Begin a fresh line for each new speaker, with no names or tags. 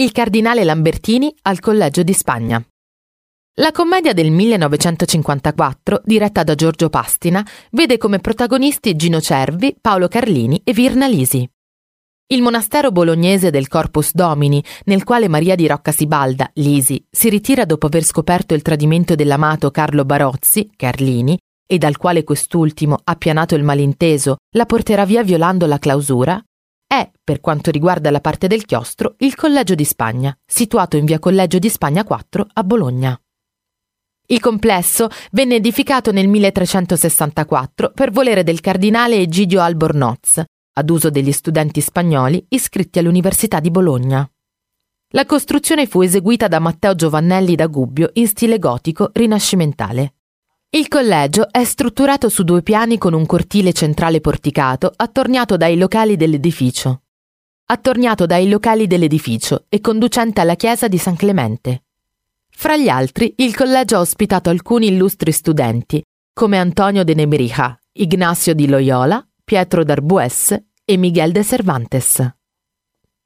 Il cardinale Lambertini al Collegio di Spagna. La commedia del 1954, diretta da Giorgio Pastina, vede come protagonisti Gino Cervi, Paolo Carlini e Virna Lisi. Il monastero bolognese del Corpus Domini, nel quale Maria di Rocca Sibalda, Lisi, si ritira dopo aver scoperto il tradimento dell'amato Carlo Barozzi, Carlini, e dal quale quest'ultimo, appianato il malinteso, la porterà via violando la clausura, è, per quanto riguarda la parte del chiostro, il Collegio di Spagna, situato in via Collegio di Spagna 4 a Bologna. Il complesso venne edificato nel 1364 per volere del cardinale Egidio Albornoz, ad uso degli studenti spagnoli iscritti all'Università di Bologna. La costruzione fu eseguita da Matteo Giovannelli da Gubbio in stile gotico rinascimentale. Il collegio è strutturato su due piani con un cortile centrale porticato attorniato dai locali dell'edificio. Attorniato dai locali dell'edificio e conducente alla chiesa di San Clemente. Fra gli altri, il collegio ha ospitato alcuni illustri studenti, come Antonio de Nebrija, Ignacio di Loyola, Pietro d'Arbues e Miguel de Cervantes.